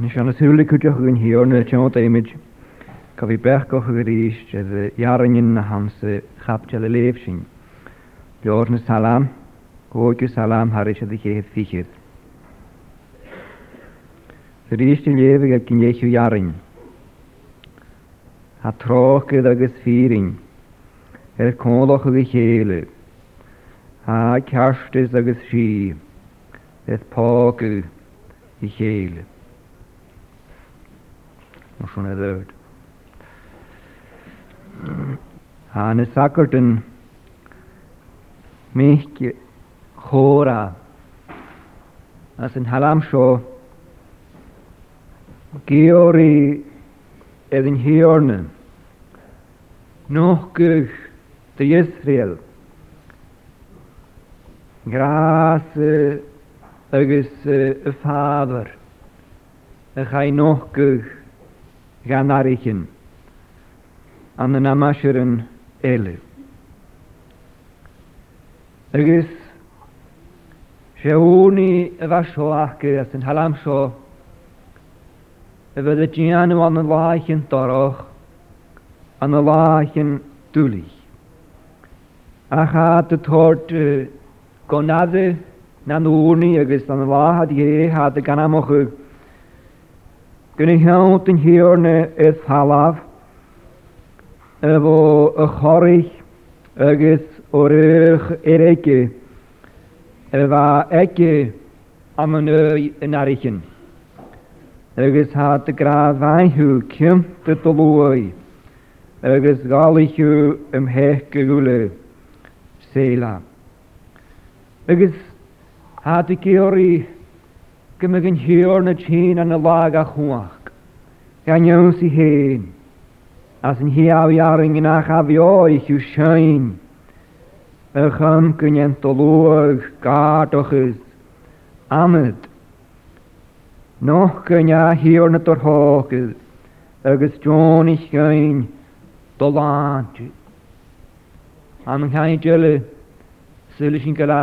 Ní se anasúla chuteach gon hiorna teanta imid go bhí beth go go ríéis dehearan na hamsa chapte le léh sin. Leir na salám ggógu salám Harir se chéad fichiid. Tá ríiste léh ag cinnéisiúhearan. Tá trochad agus fíring ar cólacha go chéile, Tá ceartas agus si, Is págu i chéile. nos yn y ddewyd. A yn y yn mich chora a sy'n halam sio geori edyn hiorna noch gyrch dy Israel gras agus y ffadr y chai noch gyrch gan arichin an yn amasir yn elir. Agus se úni a bhaisó achgur as an halamsó a bheith a dtíanú an na láithin dorach an na láithin dúlí. A cha a tórt go nadu na núni agus e, an láhad i éhad a gan amochug hier nou hiwrn ys halaf, efo y eh, chorych Er o'r uwch i'r ege, efo ege am yn yn arichyn. Agos ha dy graf aihw cym dy dolwy, agos galichw ymhech gygwle, Er Agos ha dy geori gymig gyn hiwr na chyn an y lag a chwach. Gan iawn si hyn, as yn hiaf yng yn ach afio i chiw sien. Ych am gynion dolwg gadwch ys, amyd. Noch gynia hiwr na dorhog ys, agos John i sien dolant. Am yn cael ei sylwch sy'n gael a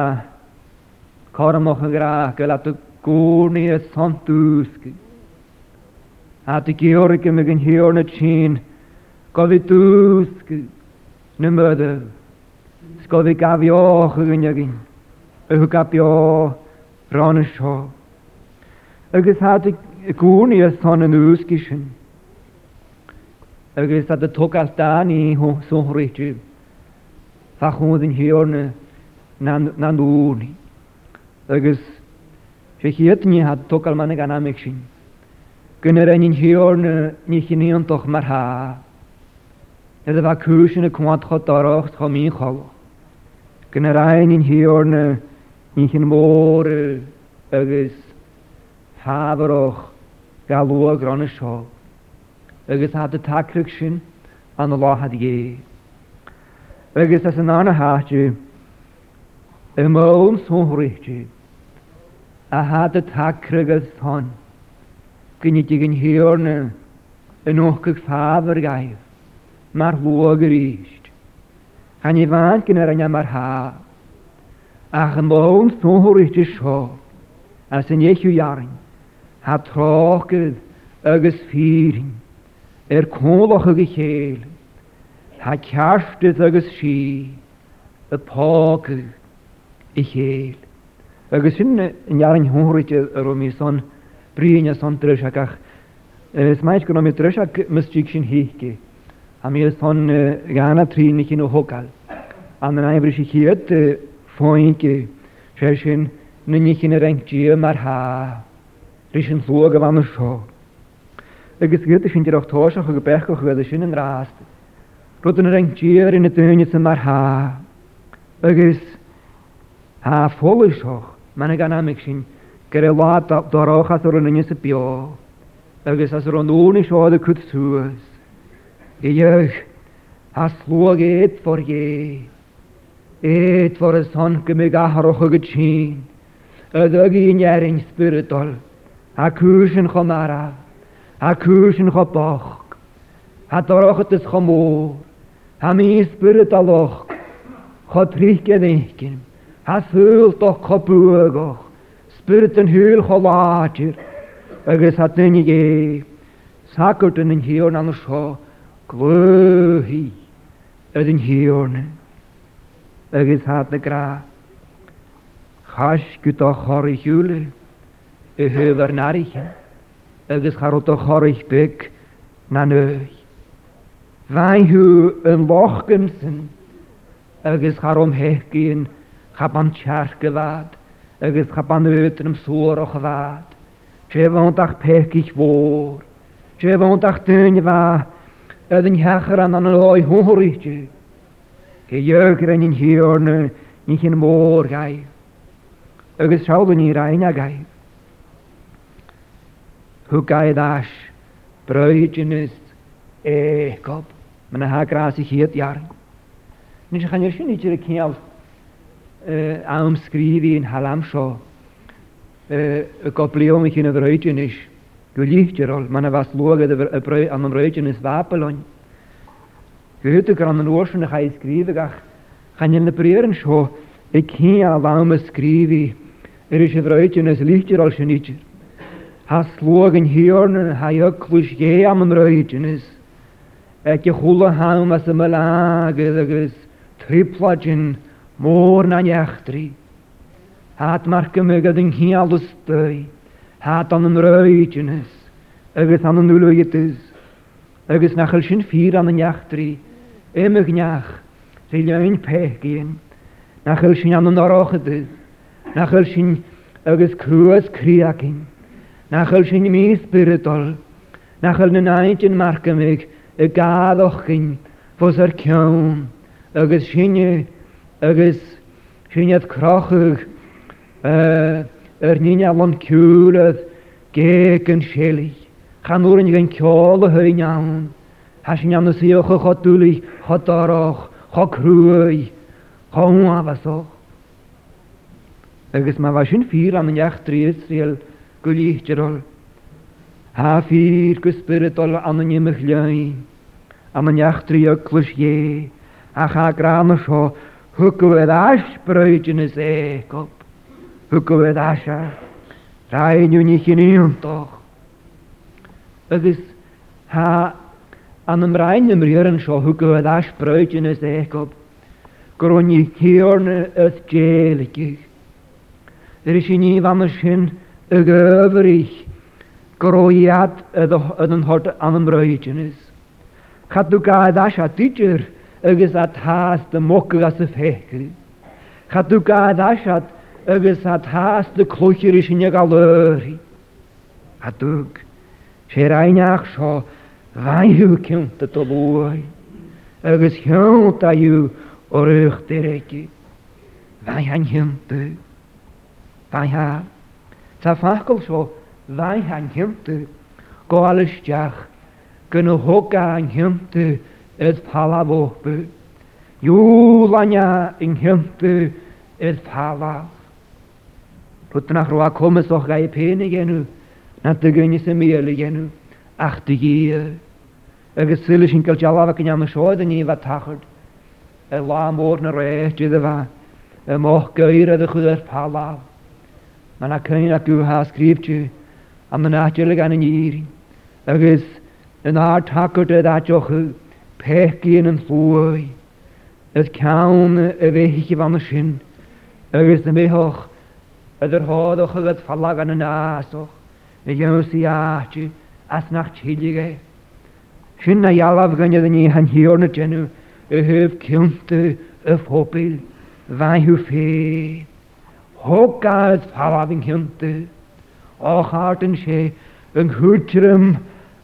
coramwch yn gra, gael a dwi'n gúrnaí a san dúsca. A dy georga me gan hior na tsin, gofi dúsca na sgofi gafioch a gan ygin, yw gafio ron y sio. Agus a dy gúrnaí a san yn dúsca sin. Agus a dy tugas da ni hwn sôn rhaid Fachwn yn hiorna na'n dŵrni. Agus sé chiad ní had tócail manna gan amig sin. Gunnar eh, eh, eh, a nín hiúr na ní chiníon toch mar ha. Er a bha cúsin na cuantcho darocht cho mín cholo. Gunnar a nín hiúr na ní chin mór agus hábaroch galúa grona seo. Agus had a tacrach sin an láhad gé. Agus as an anna hátu, y mwyn sôn hwrwch hade takrige son, gnittigen hjørne, en åkke favergeiv, mar vågerist. Han i vanken er ja jammer ha. Ach, en mån sårigt i sjå, as en jeku jarn, ha trocket öges fyring, er koloche gechel, ha kjærstet öges Schie, a poke i hjel. agus sin nearan thuúirte ar mí san bríine san treisiach is meid go mi treisiach mistí sin hiici a mí son eh, gana trína cin ó hokal. A na ebri sé chiad fóinci sé sin nunne cin a rentí mar há rí sin slóg a bhana seo. Agus gta sin deachtáiseach a go bechcha chuide sin an rást. Rud an renttíir ina duine san mar há agus ha fóla seoch man gan amiksin, gur i lá doráchas ar an inne sa beá, agus as ar an nóna seáda chud e i dheoh as slóg éiad for gé, éiad for is san go mé a íhearing spiritol, a cúsin chomara, a a doráchat a mí cho trícin Ha Has húltoch cho búagoch, e, spirit yn húl cho látir, agus hat dynig é, sacart yn yn hiorn anna sio, glwhi yd yn hiorn, agus hat y gra, chas gyd o chor i hiwle, y ar narich, agus charwt o i byg na nöi. Fain hw yn loch gymsyn, agus charom hech gyn, chapan tsearcavad, agus chapan utanm sórachvad, sé bhhaach peic mhór, sé bhhaach duine bh a an hechar an an láid thuiríte, Ke dhegur an in hiorne ní chin mór gaib, agus segan í rain a gaib. Thu gaid as breidjinist é gob, man na hagrása chiad jaring. Ní se chair sin ítir a uh, am skrifi yn halam sio. Y goblion eich yn y frwydyn is. Gwyllych gyrol, mae'n fas lwag am y brwydyn is Babylon. Gwyllych gyrol yn oes yn eich ai skrifi gach. Chan yn y bryr yn sio, y cyn a fam y skrifi. Yr eich y frwydyn is lich gyrol sy'n eich. Ha slwag yn hiorn yn haio clwys ge am y brwydyn is. Ac y chwla ham as y mylag ydw ys triplodyn ys mór na neachtri, hát mar gymygad yng hialus ystau, hát an yn rwydynes, agos an yn ulwytys, agos nachal sy'n ffyr an yng ym y neachtri, ymwg neach, rilion pech gyn, na nachal sy'n an yn oroch ydys, na nachal sy'n agos crwys na nachal sy'n mi spiritol, na nachal yn aint yn mar gymyg, y gaddoch ochgyn, fos ar cywn, agos sy'n agus siad crochuug ar níine an cúlad gé an sélaí. Chanúrin gan ceála thuí an, Tá sin anna síocha choúlaí chodárách, chocrúí, chohasá. Agus má bha sin fír an neach tríríal golíteol. Tá fír go spiritol anonimimeh lein, an neach tríoglus é, a cha granna seo Hukuedash preutenes ekop. Hukuedasha. Rainu nich in untoch. Eh, eh, het is ha aan hem reinem rieren scho hukuedash preutenes ekop. Kronikierne het jelikig. Er is nie van misschien överig. Kroiat het een hort aan hem reutenes. Gaat du ka dasha teacher. agus a tás de mokur as a fekri. Cha du gad asad agus a tás de clwyr is sinne galeri. A dug, sé reinach seo reinhiú cynta do lúi, agus hiont a yw o'r uwch diregi. Fai han hyntu, fai ha. Ta ffacol sio, fai han hyntu, go alys diach, gyn o hoga han hyntu, yd pala bobu. Júlanya in hjöntu er fala. Rutna hrua komis och gai pene genu. Natta gönni sem ele genu. Achtu gie. Agus sili shinkal jalava kinyam shoyda ni va tachard. Y la môr na reis jydda fa. Y moch gair ydych ydych pala. Mae'n acyn ac yw ha sgriftu. A mae'n adiolig an yn Agus yn ar tachard ydych ydych pechgéan an cawn y ceanna i fan y sin, agus na méthch o chyfod ffalag yn y nasoch. ásoch, na dhéanaí áiti as nach e. Sin na dhealah gan a genw, y hyf na y phobl, fai hw a fópil bhaithú ffalag yn fáhín ciúnta, á chátain sé yn hwtrym,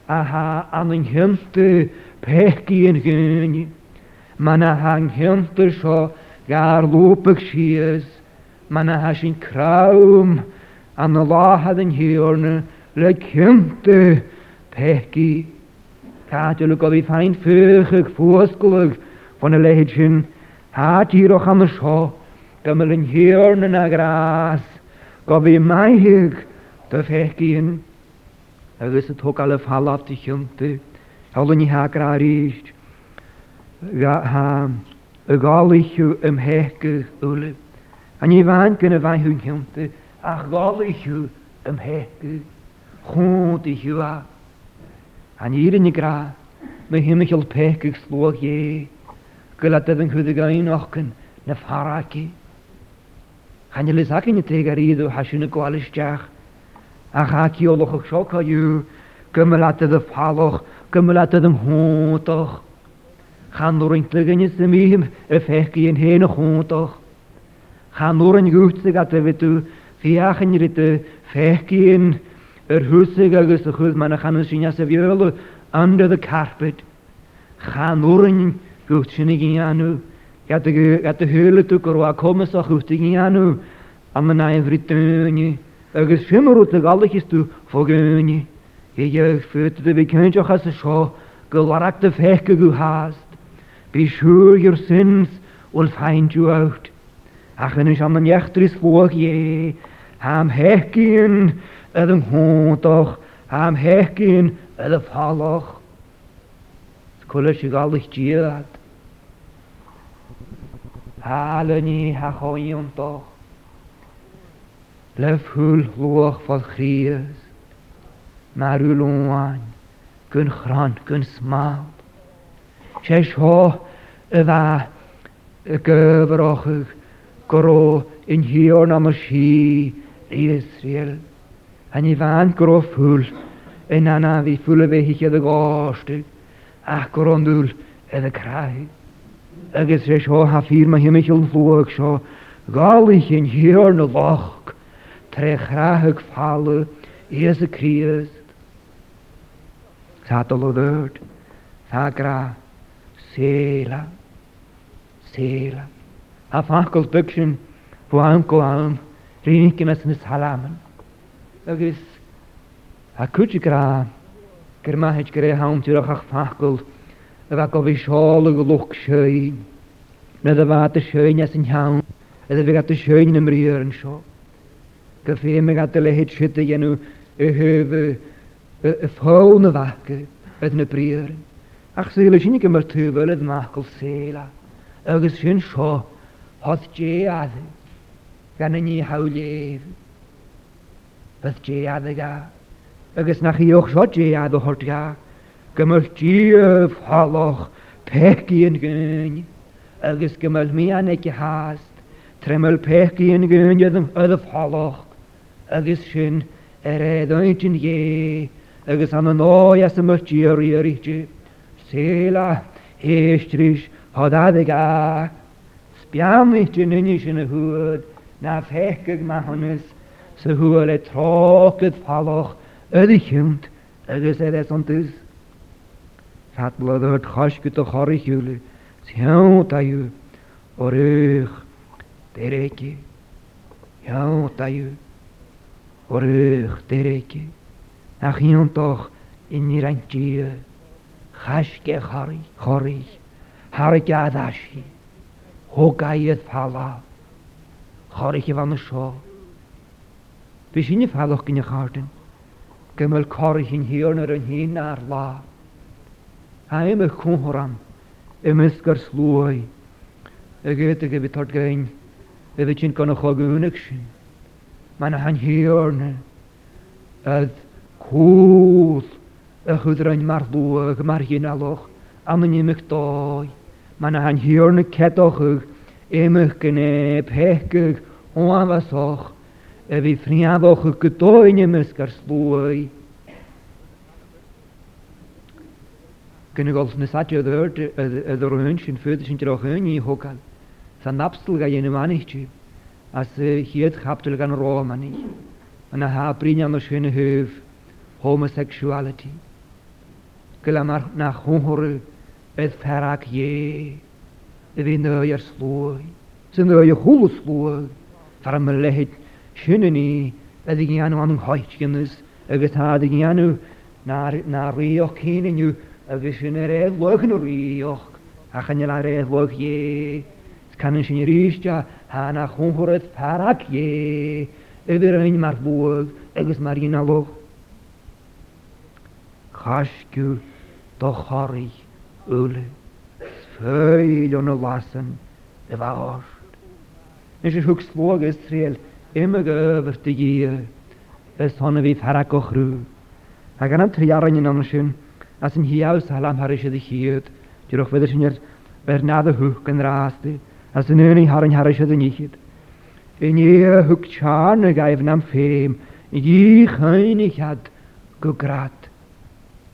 a an yng chiúnta, pechgíon gúne, mana ha hintar seo gar lúpach sias, mana ha sin cram an na láhad an hiorna le cinnta pechgí. Cáú go bhí fein fuchaach fuascolaach fan na lehéid sin, hátííroch am na seo, gymil yn hiorna na gras, go bhí maihiig do fechgíon, agus y alle alaf halaf di chinnta, Alleni háráíist ha a gáalaú am hécu ula. An ní bhain gona bhain húnheanta ach gáalaú am hécu chuúntaú a. An íirinnig gra na himimeil pecu sló hé, go le an chuda le acinne te a ríadú hasisiúna gáalisteach a chaíolalacha seochaú go me le de gymlaad ydym hwntach. Chanwrwy'n tlygyn ys ym ihm y ffegi yn hen o hwntach. Chanwrwy'n gwrtsig at y fydw fiach yn rydw ffegi yn yr hwsig agos y chwyd mae'n chanw sy'n as y fiol under the carpet. Chanwrwy'n gwrtsig yn gyn anw. Gat y hwyl ydw gyrwa comas o chwysig yn anw. Am yna yn fritynnu. Agos fymrwyd y galach ystw fogynu. Ich følte vi kan ikke ha så gelagte fekke du hast. Beschul your sins und find you out. Ach, wenn ich an den Jächtris vorgehe, am Heckien, äh dem Hontoch, am Heckien, äh dem Falloch. Das kann ich gar nicht gehört. Alle nie hachoin doch. Lef hül loch von Christ. mar ulúáin, gunn chran gunn smáil. sé seo a bheit a gohrachuh goró in hior na mar sí ri Israel. Han i bhain goró fúl in anna bhí fula bheith chéad a gáiste ach go anúil a a craith. Agus sé seo ha fír a himimiisiil fuach seo gálaich in hior na bhach tre chrathach fála ías a crías o Sadolodod, sagra, sela, sela. A ffacol bygsyn, fwy am go am, rhywun i gymys yn y salamen. Agus, a cwyd i gra, gyr mahed gyda hawn ti'r o'ch ffacol, y fa gofi siol y golwch sioen, nad y fa dy sioen as yn iawn, ydy fe gat y sioen yn ymryr yn sio. Gyffi me gat y lehyd sydd y genw y hyfyd, y ffôn y facu yn y bryd. Ac sy'n gilydd sy'n gymryd fel ydyn nhw'n machol sela. Ac sy'n sio hodd je jead gan y ni hawlef. Fydd jead y ga. Agus na chi o'ch sio jead o hod ga. Gymryd y haloch pech i'n gyn. Ac sy'n gymryd mi aneg i hast. Tremol pech i'n gyn ydd y haloch. Ac sy'n yr edoint yn ie. agus an nóas a mutíoríirite, Sela éistris hodáig á, Spiamite nunne sin na thuúd na fécaigh mahannas sa thua le trágad fallch ödiisiúnt agus é antas. Fatblaart choiscu a choiriisiúla teantaú ó ruch déréici, Teantaú ó ruch déréici. in ахиунтох инниранчи хашке хари хари харикадаши хокайет фала харики ванышо бишини фалох гни хартин in hier hierner en hin naar la. Haim y cwhoram, y mysgar slwy, y gyd y gybyd tord gain, weet fyd sy'n kan o hŵl y chwyddrain mar lwag mar hyn aloch am yn ymwch doi. Mae'n a'n hiwrn y cedoch yg ymwch gyne pechgyg o'n fasoch y fi ffriafoch y gydoen ymwch ar slwy. Gynnig nesadio nes adio y ddorwyn sy'n ffyrdd sy'n drach yn i hwgan. Sa'n napsl gael yn chi, a sy'n hyd chabdol gan rôl manig. Yna ha brin am y sy'n hyf homosexuality. Gylamar na hwngwrw bydd ferag ie, bydd i'n dweud ar slwy, sy'n dweud i'w hwlw slwy, fara my lehyd sy'n yn i, bydd i'n anw anw'n hoet gynnys, agos tad i'n anw na rioch hyn yn yw, agos yn yr edlwg yn rioch, a chan yn yr ie, can yn sy'n ha na hwngwrw bydd ferag ie, Ydy'r ein mae'r bwyd, agos Хашкю до хорий уле Följden vassen bevarst. Es ist höchst wohl Israel, immer geöbert die Gier, es sonne wie Ferrak och Ruh. Er kann am Triaren in einem schön, als im Hiaus Halam harische dich hielt, die doch wieder schöner Bernade Hüchken raste, als in Öni harin harische dich nicht. In ihr Hüchschane geifen am Fehm, in ihr König hat gegrat.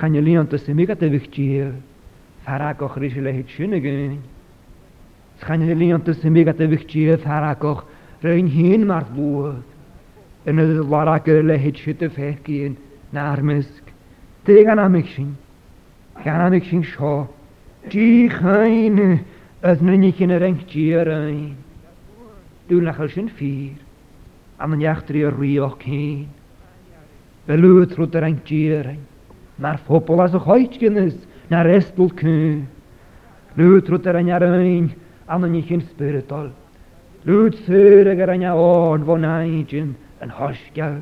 Chan yli an tas mi gata vich chi fara koch rish le hit shune gen. Chan yli an tas mi gata vich chi koch rein hin mar bu. En de lara ke le hit shite fek gen narmisk. Tegan amik shin. Gan amik shin sho. Ji khain as nini kin renk ji rein. Du nachal shin vier. Am jachtri rioch hin. Belutru der ein Tiereng. Na'r phobl as o'ch oed choitgynnys, na'r estl cnw. Lwyd rwyd ar anna'r ein, anna ni chi'n spyrdol. Lwyd syr ag ar anna o'n fo'n naidyn yn hosgaw.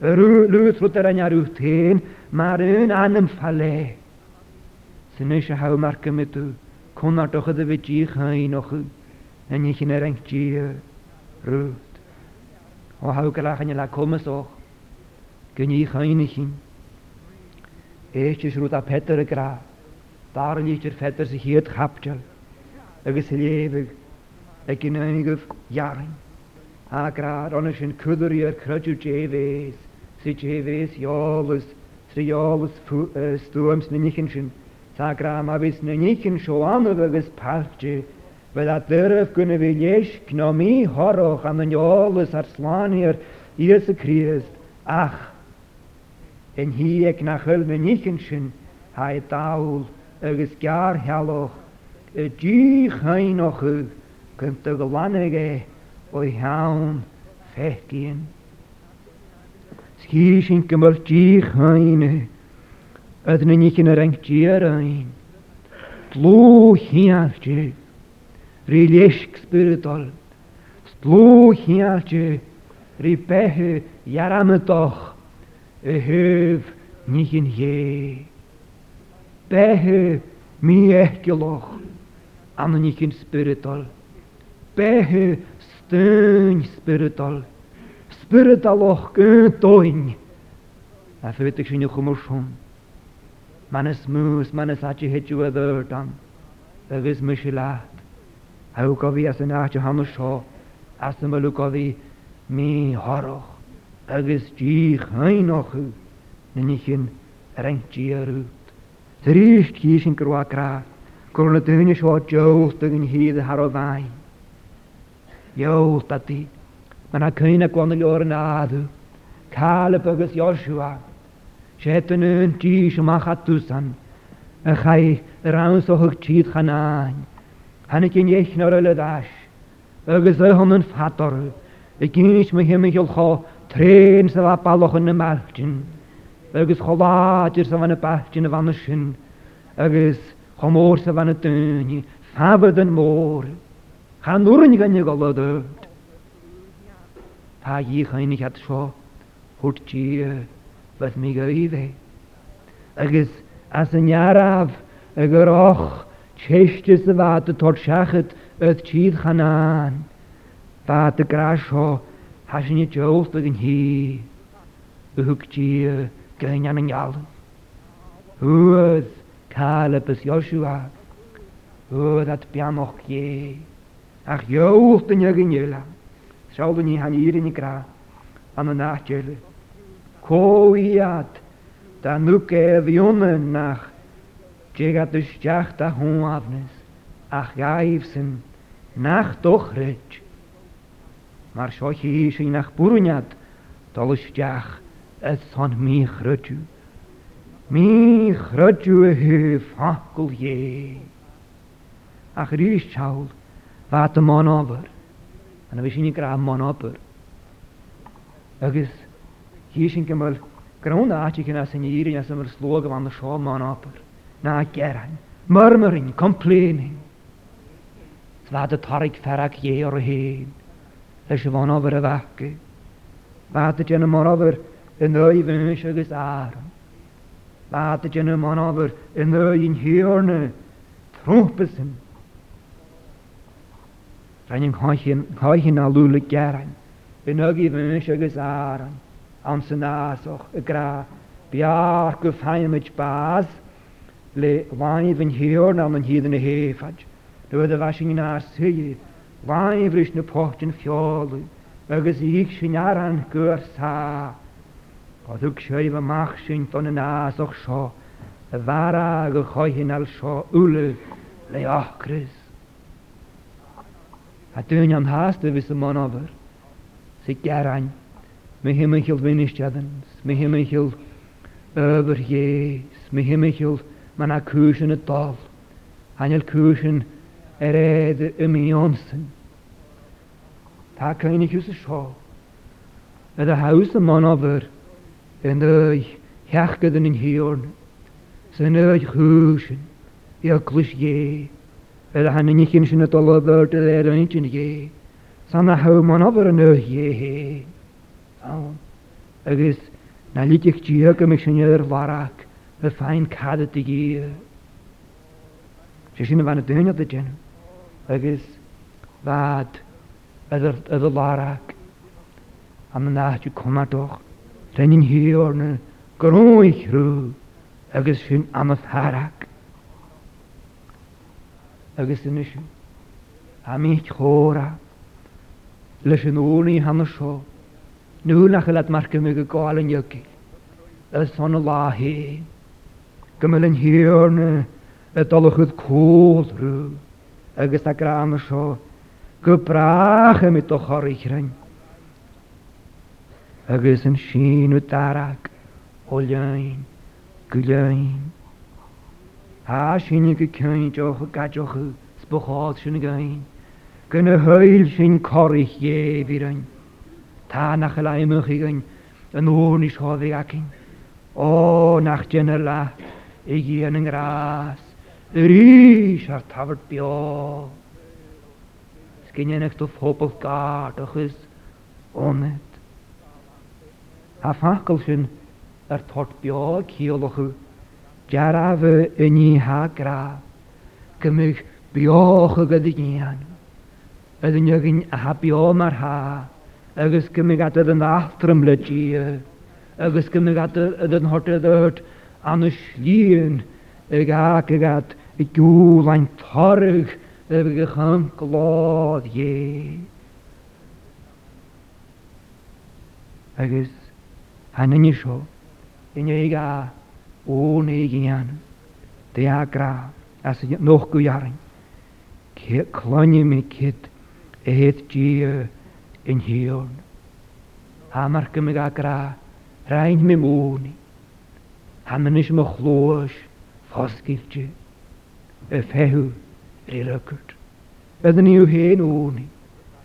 Lwyd rwyd ar anna'r yw hen, ma'r un anam ffale. Sy'n eisiau haw ma'r gymydw, cwnar doch ydw fe gych hain o'ch ni chi'n er erang gych rwyd. O haw gyrach anna'r cwmys o'ch, gynnu chain i chi'n. Eich ys rwyd a peder y gra, Dar yr darlítir sy'n hyd hiad chapteal, ys sa lévig a gynnig gof jarin. A gra grad ond sin cwddwri ar crydw jefes, sy jefes iolus, sy iolus stwams na yn sy'n. sa gra ma bys na yn sio anodd agus parche, Fe da dyrf gynnu fi leis gnomi horoch am yn iolus ar slani'r ies y criest. ach en hier nach hij taal, taul, ergens jaar helloch, et die heinoche, kunt de gelannige, oi haun, vechtien. Schieschen kemmel die heine, et ne nichen renk die rein, tloo hieltje, rilesk spiritual, tloo hieltje, ripehe jarametoch, ni hyn ie. Behe mi ni hyn spiritual. Behe stön spiritual. gyn doyn. A fytig sy'n yw chymwyswn. Man ys mwys, mae'n ys ati hedju y ddyrdan. Ygys mysilat. A yw gofi as yna ati hanw sio. As yma lw gofi mi horoch agus dí chainochu na ní sin reintíarút. Tá ríist hí sin gohárá gur hyd y haro deolta an ati, mae na cyn a gwan y lor yn adw, cael y bygys Joshua, sé an tí semach chatúsan a cha ran sothg tíad chanáin, Hanna cin dhéithnar le dáis, agus le hon an fatarú, i mae me yn cho Tréin sa bh ballach an na metin, agus choláidir sa bhana betin a bhana sin, agus chomór sa bhana duine, fabad an mór, Chanúrin gan go dut. Tá dhí chainig hat seo thuirtí bheit mí go dhé. E? Agus as an nearrah a gurách séiste sa bhhat a tor seachat a tíad chanán, Bá a grá Has eh, je niet hoofd begin hier. Behoekt je kun je aan jalen. Hoe is Joshua. Hoe dat pianoch je. Ach je hoofd in je Zal je niet aan hier in je kra. Aan de Kooiat. Dan ook even nach. Tjegat dus jacht dat hoen Ach gaifsen. Nach toch mar sio hi sy'n eich bwrwniad, dolus diach y thon mi chrydw. Mi chrydw y hy ffacl ie. A chrys siawl, fat y mon ofyr, a na fi sy'n i gra mon ofyr. Ygys, hi sy'n gymryd grawn a ti gynnas yn eirin as ymwyr slwg am y siol mon ofyr. Na geran, murmuring, complaining. Fad y torig ferag ie o'r hyn leis bhán ábhar a bhacu. Báta déanana mar ábhar in nuimhis agus áram. Báta déanana man ábhar in nuon hiorna trúmpasin. Rhain yn choichin a lúla geran, in nuimhis agus áram, an san ásoch y gra, biar go fhaimid báz, le wain fy hiorna man hyd yn y hefad, Dwi'n dweud y fasing yn ar sydd, Laimris na yn fiolu, agos íag sy'n aran gyr sa. Oedd Oddwg siarif y mach sy'n ton yn as o'ch sio, y fara ag y hyn al sio wlyg le ochrys. A dyn am hast y fys y mon ofyr, sy'n geraint. Mae hym yn chyl fynys jadans, mae hym yn chyl yfyr ies, mae hym yn chyl mae'n cwys yn y dol, hanyl cwys yn er edd y mi omsen. Ta kain ik huse sjå. Er det hause man over en øy hjerkeden in hjørn. Sen øy husen. Ja klus je. E e er det han ikke in sin at alle vørte der og ikke je. Sanna hau man over en øy je he. Aon. Agus er na litig tjøke mig sin øy varak. Y e fain kadet i gyr. Sy'n sy'n fan y dyniad y gennym agus bhd a láraach am an náú comatoch renin hiíor na goróich rú agus sin amthraach agus in sin a mícht chóra leis an óí hanna seo nuúnach le mar go mé go gáin joki leis sanna láhé go me an hiorne a dalachud cóil rú agus a gram seo go bracha mit do choirirein. Agus an sinú darag o lein gylein. A go lein. Tá sinne o cein deocha gaideocha spocháil y gain, go na thuil sin choirich dhéhhírein. Tá nach a leimimeach gain an óní sáí acin. O, nach y le i gyn dhéanaan rás. Rys ar tafod bio. Sgynny Sgynny'n eich dwf hobl gard chys onet. A ffacol sy'n ar tort bio o'ch Jaraf y ni ha gra. graf. Gymych bioch o gydig an. Ydyn ygyn a ha bio mar ha. Agus gymych adeg yn athrym le gir. Agus gymych adeg yn hortedd yd an y slín ag ag ag i dŵlain targ ef y gachan glodd ie. Agus hanan i sio, yn ei ga o neu gynian, de a gra, as y noch gwyaren, clonio mi cyd eith gio yn hiorn. Hamar gymig a gra, rhaid mi mwni, hanan i sio mo chlwys, fosgildi. fehu lélökött. Bedd níu hén óni,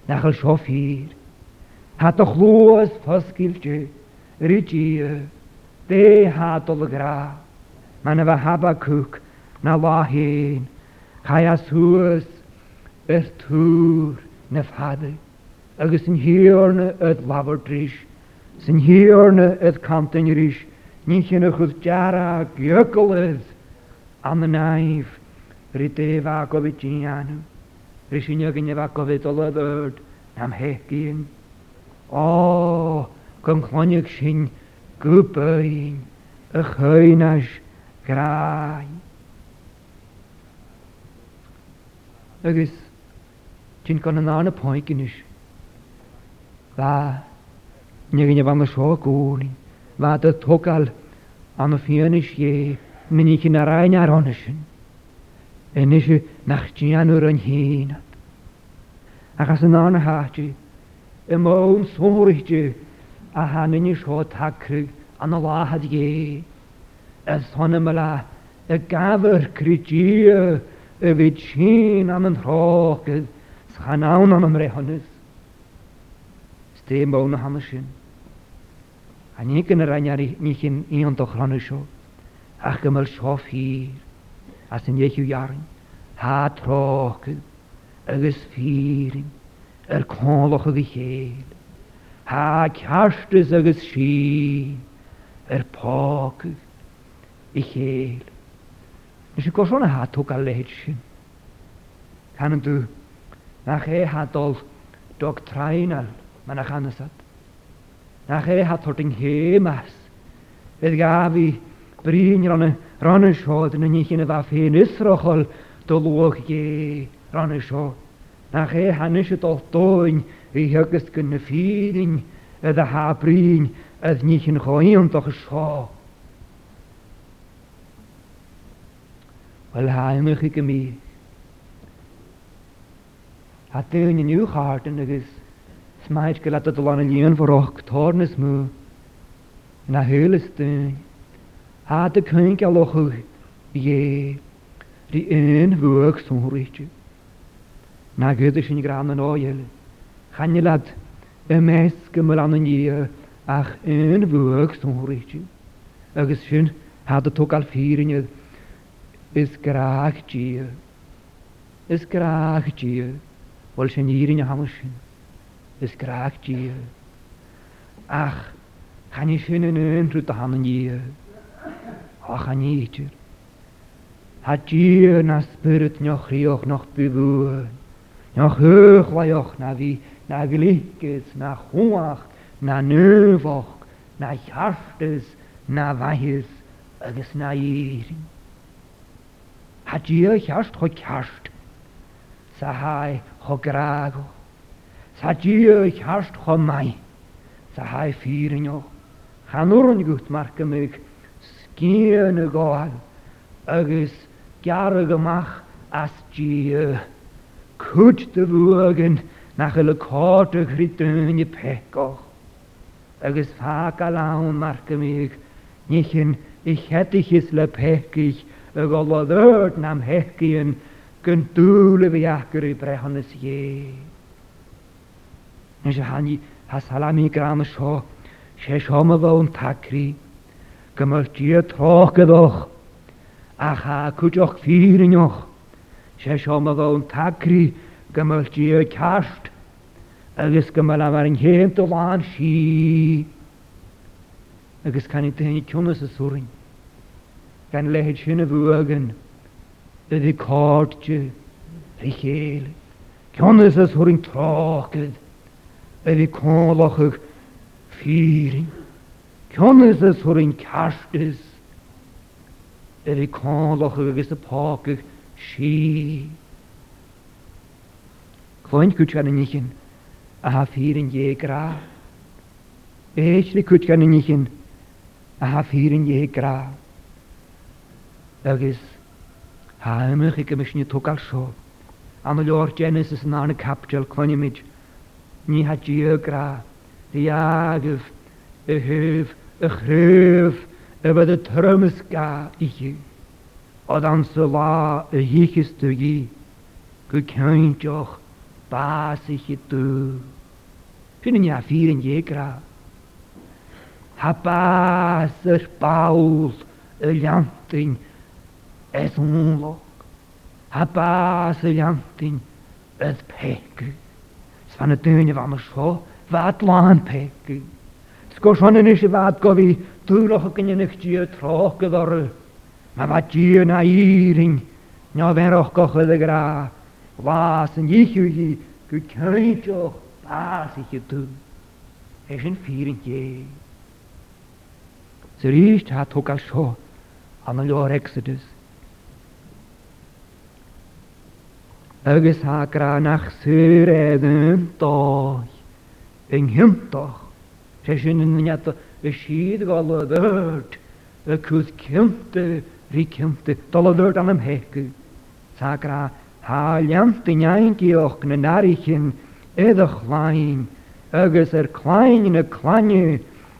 nach a sofír. Hát a chlóaz faszkilcső, ricsíjö, dé hátol grá. Mana va habakuk, na lahén, chajas húas, öst húr, nef hadu. Agus een hierne öt lavertrisch, sin hierne öt kantenrisch, niet genoeg het jara, jökkel is, aan de naïef. gofyd riteva kovichinyanam, rishinyaginyava kovitolaverd, nam gofyd O, am O, gymchlonig sy'n gwbyn, y chyn as grai. Agus, ti'n gan yn anna poen gynnys. Fa, nyrgyn efo anna sio gwni, fa dy togal anna ffianys ie, mynd i chi'n arain ar honysyn yn isio nachtianwr yn hyn. yna yn an hati, y môn sôrydju a hanyn i sio tacryg an o lahad ie. Y son yma la, y gafr crydio y fyd sy'n am yn rhogydd schanawn am ymre ymrehonys. Stêm bawn o hamasyn. A ni gynnyrra ni ar ni chi'n un dochron y sio. Ac ymwyl sio ffyr a sy'n eich yw iarn, ha trochu, agus ffyrin, yr conloch ag eich eil, ha ciastus agus si, yr pocu, eich eil. Nes i gosio e na hatwg a lehyd sy'n. Can yn dw, na che hadol doctrinal, mae'n achanysad. Na che hatwg yng mas, fydd gaf i brin ranne ranne seo na y chinna bheit féin isrochol do ge ran y sio. Na ché hanne se dotóin i hygys hegus gon na fíring a a há brín a ní chin choíonach a seo. Well chi i A dyn ni'n duin in yn ygys smaid go le do lána líon for ochtónas mú na thulas duin a dy cyn galwch ie, rhi un fwyg sŵn rhywyd. Na gyda sy'n gran yn oel, chanilad y mes gymryd an yn ie, ach un fwyg sŵn rhywyd. Agus sy'n had y tog al yn ydd, ys graag dîr. ys graag dîr, wel sy'n irin y hamys sy'n. ys graag dîr. Ach, chan i sy'n yn yn rhywbeth an Hachaniter. Hat ihr na spirit noch rioch noch bibuen. Noch höch war joch na wie na gelickes, na huach, na nöwoch, na chartes, na weiches, öges na jirin. Hat ihr chast ho chast. Sahai ho grago. Hat ihr chast ho mai. Sahai firin joch. Hanurun gut marke mögt. Gíne agos agus y gymach as Cwt dy do yn nach y chrydyn y pecoch. Agus fáca galawn mar gomíigh níchin i ys le peciich y go leút nam heciíon gon dúla bhíachgur i brehannas dhé. Ní sé haní has halami gram seo sé seoma bhn taríí. Gemartiert hochgedoch. Acha kuchoch vierinoch. Sheshomadon takri gemartiert kasht. Agus gemalamarin heentolan shi. Agus kan inte hen kjonas a surin. Kan lehet shinne vugen. de kortje. Richel. Kjonas a surin troked. Ydi konlachig viering. Kjønnes er så en kjærstes, er i kålach y gisse pakig, si. Kvoin cwtgan yn ychyn, a ha firin je gra. li cwtgan yn ychyn, a ha yn je gra. Agus, ha ymwch i gymisni tugal sio. Am y lor Genesis yn arna capdol, kvoin ymwch, ni ha je gra. hyf, y hyf, y chryf y bydd y trymys ga i chi. Oedd an sy la y dy gi, gy cyntioch bas i chi dy. Fy'n yn iaffir yn iegra. Ha bas yr bawl y liantyn ys unlog. Ha bas y liantyn ys pegu. Sfan y dyn y fam y sio, fa lan pegu. Sgwrs fan yn eisiau fad gofi dŵroch gynnyn eich ynnych o troch gyddorw. Mae fa o na i'r iring, na goch gochlydd y gra. Was yn eich yw hi, gwy cyntioch bas eich yw dŵ. Eis yn ffyr yn ie. Sy'r eich ta tog al sio, an yn lor exodus. Ygys ha gra nach sy'r edyn doi, yng hymdoch. Eh, eh, te synnen ni att vi skid galla dört. Vi kus kymte, vi kymte, dalla dört anam heku. Sakra ha ljamte njanki ochne narichen, edde eh, klein, ögus klein in a klanje,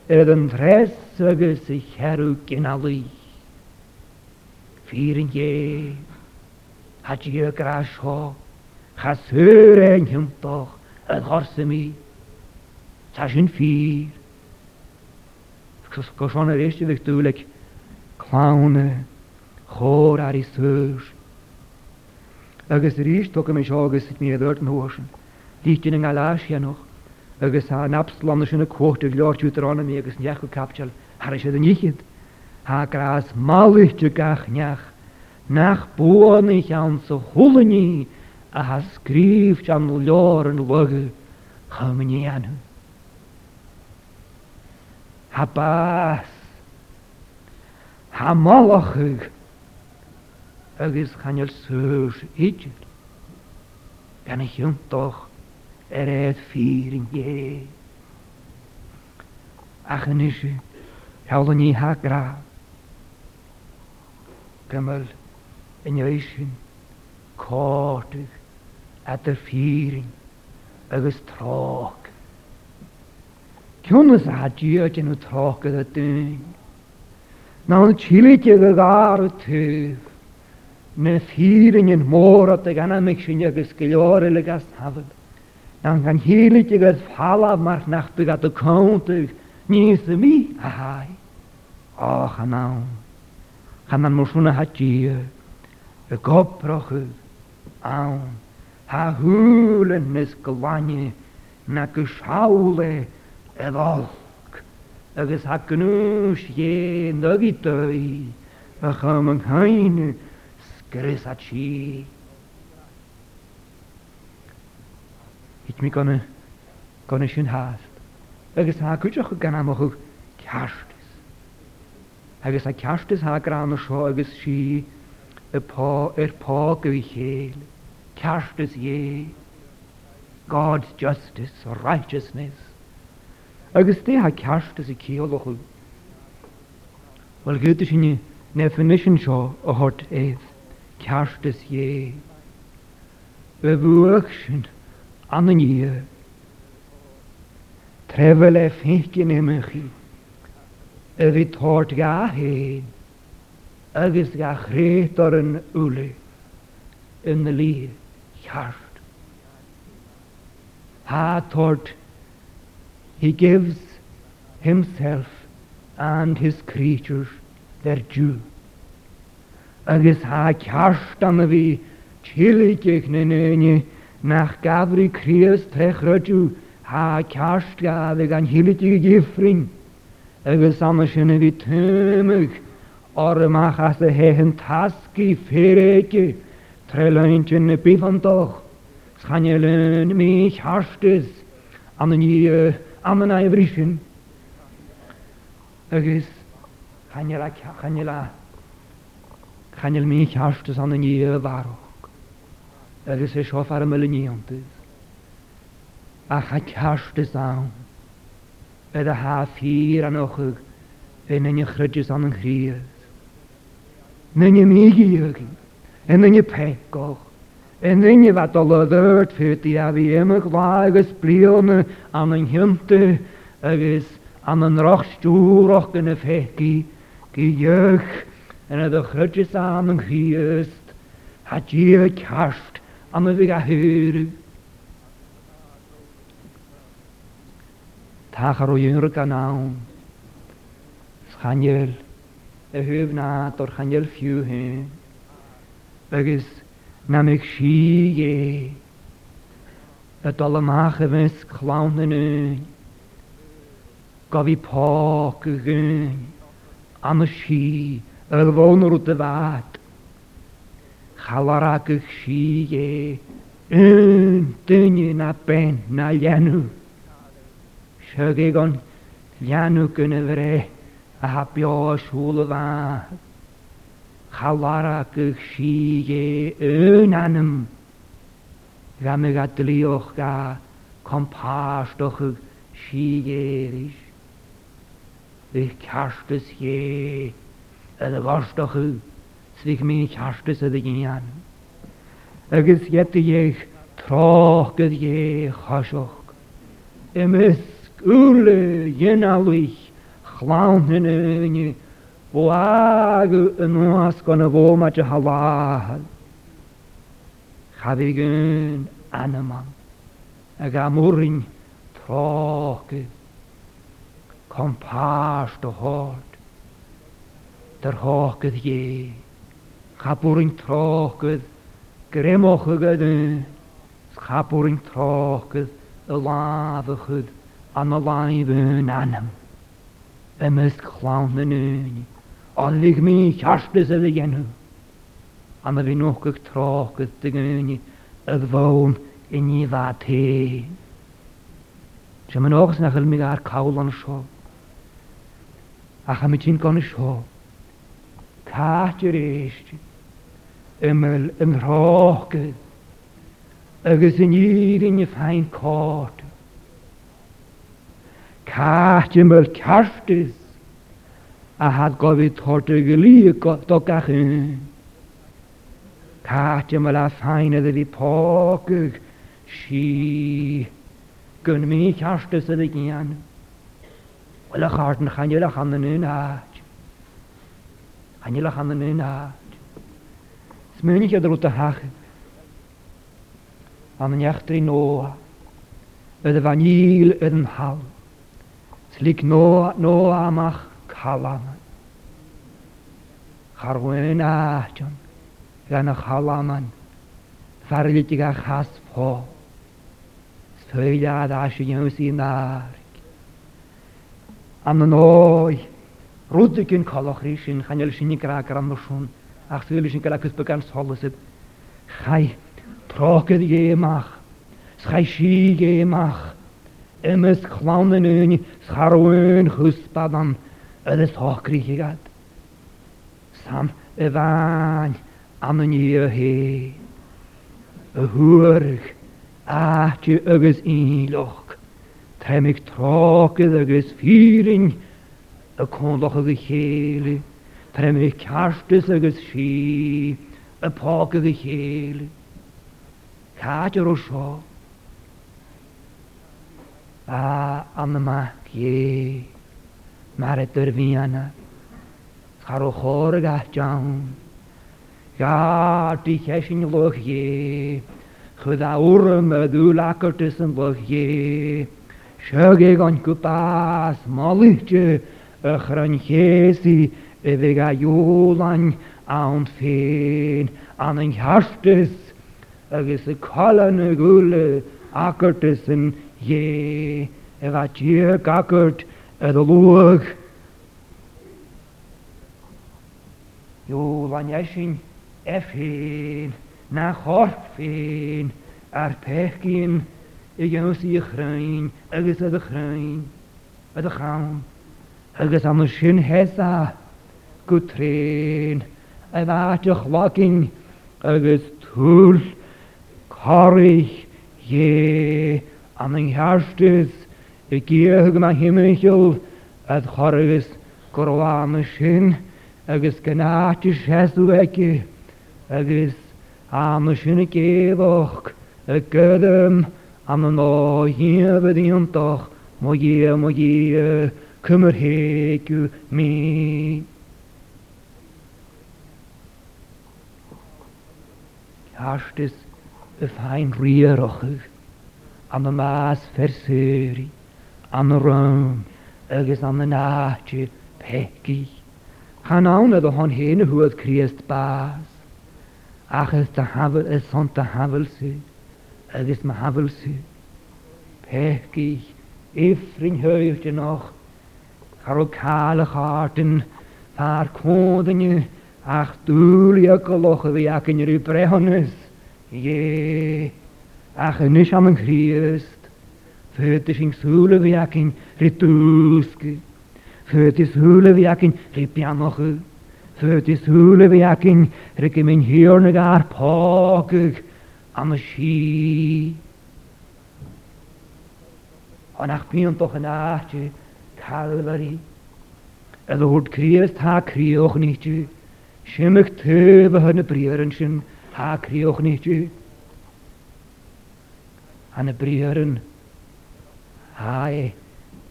er den tres ögus i heruk in ali. Vieren je, hat je graag ho, gas heuren hem toch, het horse Tá sin fi go seán a réiste bh dúla chláne, chór ar is thuúr. Agus ríist tu mé segus ní a dúirt an hósin. Díte an galáisia noch agus a napslanda sinna cuairta leirtútarránamí agus neachú capteal Har sé an nichiid. Thgrás máiste gach neach nach buáí an sa thulaní a has scríomh an leir an lugad chumaní anhu. Habas. Hamolochig. Agus chanyol sŵr idjel. Gan i hiwntoch er eith fyr yn ie. Ach yn isu, hawl yn i ha graf. Gymal yn ysyn, cortig, at y yn agus troch. Cynnes a diod yn y troch gyda dyn. Na'n chilit ag ag ar y tyf. Mae'n ffyr yn yn môr at ag anna mych sy'n ag ysgilior ag as hafyd. Na'n gan chilit ag ag ffala mar nach byg at y cwnt ag nis y mi a hai. O, chanawn. Chanan mwyswn a ha diod. Y gobroch ag awn. Ha hwyl yn ysgilwani na gysawle ag elk, er is hak genoeg je nogitoi, we gaan geen skrisatje. Ik me kan kan hast. haast. Er is hak kutje gegaan maar ook kerst. Agus ha grane hagránna seo agus si ar pá go bhí chéal, ceartas God's justice righteousness agus dé ha ceart is i céolala chu. Weil gote sin ne finisin seo a hort éh, ceart is dhé. Be bhuaach sin anní Trefel le fécin imimechi, a bhí tát ga héin, agus ga chréit ar an úla in na lí cheart. Tá tát He gives himself and his creatures their due. Agus ha cearstama bhí ne ne ne nach gabhrí crías techraú ha cearst gadig an hiilití gifrin, agus am sinna bhí tuimeach ormach as a héhan tascí féréice tre leint sin na ne bífantoch, Schanne lein mé chearstas an ní am yna efrysyn. Agus chanel a chanel a chanel mi chasht ys anna ni e farwch. Agus e siof ar y ni myluniantys. A cha chast as awn. Edd ha ffyr an ochig e nyn i chrydys ys anna'n chryd. Nyn i mi gyrig. E nyn i pegoch. En ringe wat al rørt fyrt i av immer klages blione an en er is an en roch stúrokkene fekki gi jøk en a de chutjes an en giest hat hier kast an en viga hyru. Tachar o jynre kanaun schanjel er e na, dor schanjel fiu hyn agus na me síé a dal amach a bheits chlán an ún, go bhí pá go gún am a sí a bhónar út a bhát. Chalara go síé ún duine na ben na leanú. Seo an leanú gynna bhré a ha beá siúla bhát. Hawarakishige önanum. Ramigatliochga kompashdochig shigerish. Ich kashtes je, ele washdochig, svich min kashtes ele ginian. Agus jette jech troch ged je chashoch. Emes ule jenawich, chlaunen o agro noaskonagoma te halal. Chavigun anaman, agamurin troke, kompas da hort, der hoked je, Kapurin troke, gremochegede, chapurin troke, de laveged, an de anam. Emes klaunen Allig mi kjarstis av igjen. Han vi nok og tråket til gynni av y inn i vate. Så man også snakker sio. A cha mi er Ach, gon itin sio. sjå. Kaatir eist. Ymel yn råket. Agus yn ir yn y fein kort. Kaatir ymel kjarstis. Ahadgovit horter gelyka tokachin. Katja mala feine de vi påkuk. Shi. Gunn mi kjærste se det igjen. Og la karten kan gjøre han den unnat. Han gjør han den unnat. Smønne ikke drott hach. Han en hjerter i noa. Øde vanil øden hal. Slik noa, noa macht. Hallo, harwoen acht, dan hallo, verlichtige gast, speelja daar zijn jullie naar. Amnooi, rutjik in kalachrisin, gaan jullie zijn niks er aan, dan dus on, als jullie zijn klerk is bekend, zal je ze, hij trok het je mag, hij schiet je mag, ik mis y Ydys hochri i gad. Sam y fain am yn i'r he. Y hwyrg a ti ygys un loch. Tremig trogydd ygys ffyrin y cwndoch ygys chelu. Tremig carstys ygys si y pog ygys chelu. Cad yr o sio. A am yma gie. મારે તરવિયાના ખારો horga ચાઉં Ja, die geshin loch je. Gda du lakker tussen loch kupas, malitje, öchran jesi, eviga julan, aun fein, an en hartes, ögis kollene gule, akker je. Eva yr lwg. Yw lan eisiau effin na chorffin a'r pechgyn i gynnwys i chrein agos y chrein y chawn agos am y sy'n hesa gwtrin y ddad y chlogin agos tŵl corych ie am yng Nghyrstys Begierig ma himmelchul, ad chorvis korwame shin, agis genati shesu eki, agis ame shin kevoch, vokh gedem am no hier bedien toch, mo hier, mo hier, kümmer heku mi. Hast es ein Rierochel, am maas versöri. an rym agus an na náte pegi. Chan awn a hon hwyd Criest bas, ach ys da hafel hon da hafel sy, agus ma sy, Pegi ifrin höyte noch Carol cála chátin fár y, ach dúlia go locha bhí ac in rú brehannas. Ie, ach yn nys am yn Criest, sŵlyf yn yn Fötisin suleviakin rituuski. Fötis suleviakin ripianochu. Fötis suleviakin rikimin ar pogyg am y ach Anach piantoch yn ahti, calfari. Ydw hwrt criwys ta criwch ni ti. Simmych tyf hyn y bryr yn sy'n ha cryoch ni ti. Han y brifr yn Hai,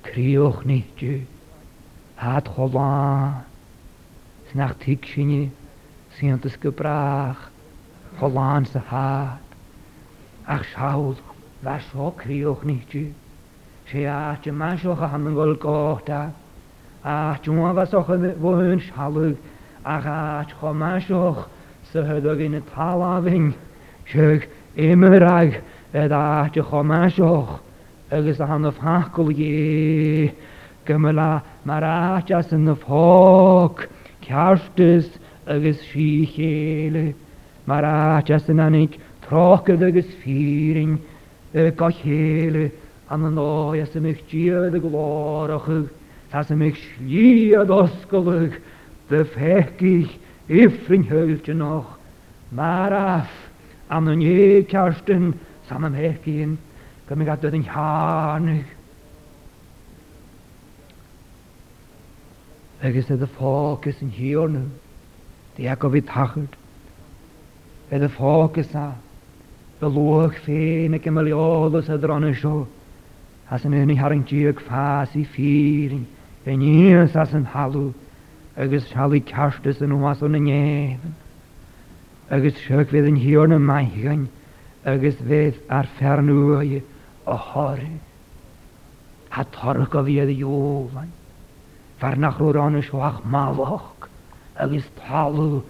kriwch nicht jy. Hat holan. Snach tikshini, siantas gebrach. Holan se hat. Ach schaul, was ho kriwch nicht jy. She aach, man scho hamen gol gohta. Ach, juma was och wohin schalug. Ach, aach, ho man scho. Se hydog in y talaving. Sieg, immer ag, edach, jo ho man scho agus a hanmh hacolgé go le marráteas yn na fág ceartas agus sí chéile marráteas yn anig trochad agus fíring go chéile an an áas sem mih tíad a goláirichu Tá sem mih slíad oscolah de feciich ifrin heulte noch maraf an an é cearsten sam am hecín Gwyd mi gadwyd yn iarnu. Agus edd y ffog ys yn hiwr nhw. Di ac o fi tachyd. Edd y ffog ys na. Fy lwch ffyn ac ymwyl i olwys edd yr ond yn sio. As yn hynny harang diog ffas i ffyrin. Fe nes as yn halw. Agus sialu castus yn hwas o'n yn efen. Agus siog fydd yn hiwr yn maigan. Agus fydd ar fernwyr. ahare. Hát harkavéd jólan. Fernachróranos vach malak. Agus talu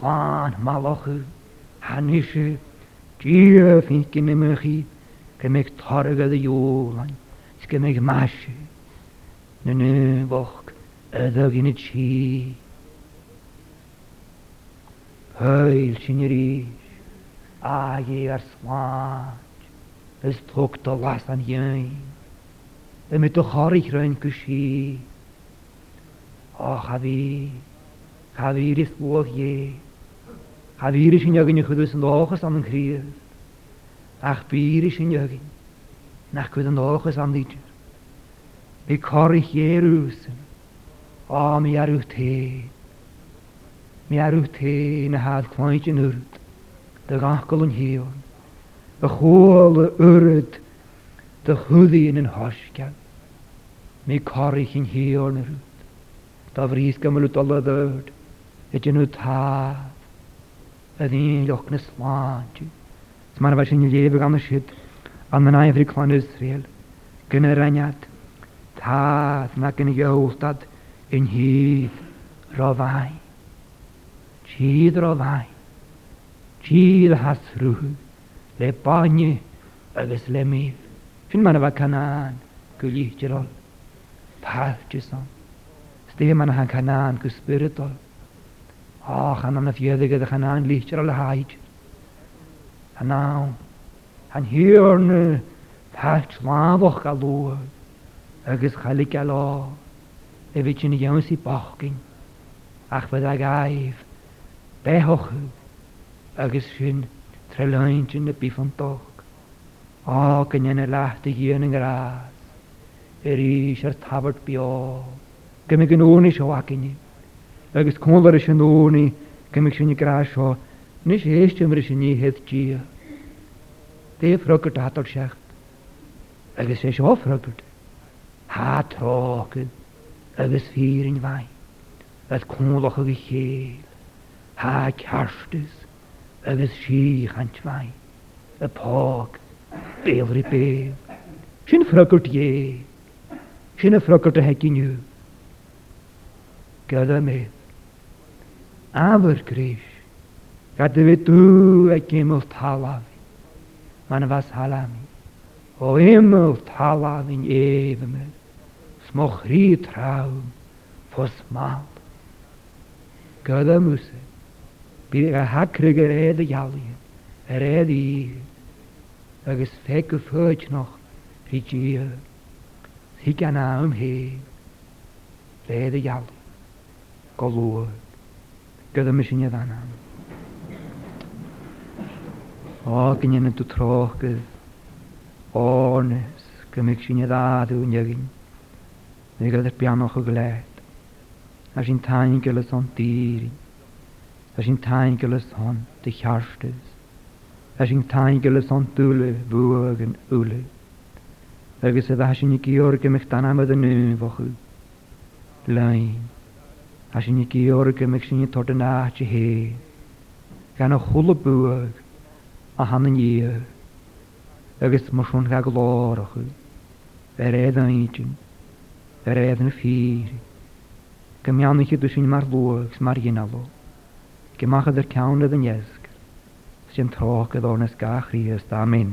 lán malachu. Hanishu. Tíra finkin emechi. Kemeg targad jólan. Skemeg mási. ne vach. Ödögini csí. Höyl sinirís. Ági ar slán. Ez tokta lasan jijn. En met de garig rein kushi. Ach, gavi. Gavi is wohl je. Gavi is in jagen ich würde es de ogen aan een Ach, bier in jagen. Nach kudden de ogen an die. Ik garig je mir ja rüßt he, in der arucht heen, ich in nurt. der gachkelen hier, a chóla urid de yn an thoiscean. Mí choirich in hiíor na rút. Tá bhrís go muú dola dhd i dginú tá a nhw lwch na sláintú. S mar bheit sin léh gan siad an na naimhrí clon Israel gynna rainead taf na gynna geolstad in híad rofain. Tíad rofain. Tíad a le páine agus mif. Fyn man a bh canán go líteol páilte san. Stíh man an canán go spiritol. á chan na fiadagad a chanán lítear le háid. Tá ná an hiorne peilt slábhach a lu agus chalik a lá le bhí sin dhéí bachcin ach fydda a gaibh béthchu agus in de se in na bifantóg. Á gan een leachta Er is er ís ar tabhart beá, go mé an úna seohacinine, agus cóir is an úna go sinna grá seo, nís éisteimir sin níhéadtí. Déhragurt Ik seach, zo sé seófragurt, trokken. trágad agus vier in le cólacha go chéal, há ceartas, agus sí chaintmhaid a pág béalí bé. Sin fragurt dhé, sin a fragurt a heiciniu. Gada mé Abergrís ga de bhé tú a céimiil talhí man was halami. ó éimiil talhín éhime, smoch rí fos Gada bij hakkerige rijden jalien, rijden hier. Er is fekke voetje nog, rietje hier. Zie kan aan heen. rijden jalien. Koloor, kunnen misschien niet aan aan. O, oh, kan je niet te trokken. O, oh, nes, kan ik zien je daar doen, jagin. Ik heb het piano geleid. Als je in tijden kunt laat Tá sin taingelas an de cheartas. is sin taingelas an túla bua an úla. Agus a bheit sin cíorga me tanamad an nuhachu. Lein. A me sin to an a chula a hanan díag. agus marún ga go lárachu. Ver réad an ítin, ver réad je fíri. Go sin mar luags mar Gemach der Kaun den iesg, sy'n troch gedornes gach da Amen.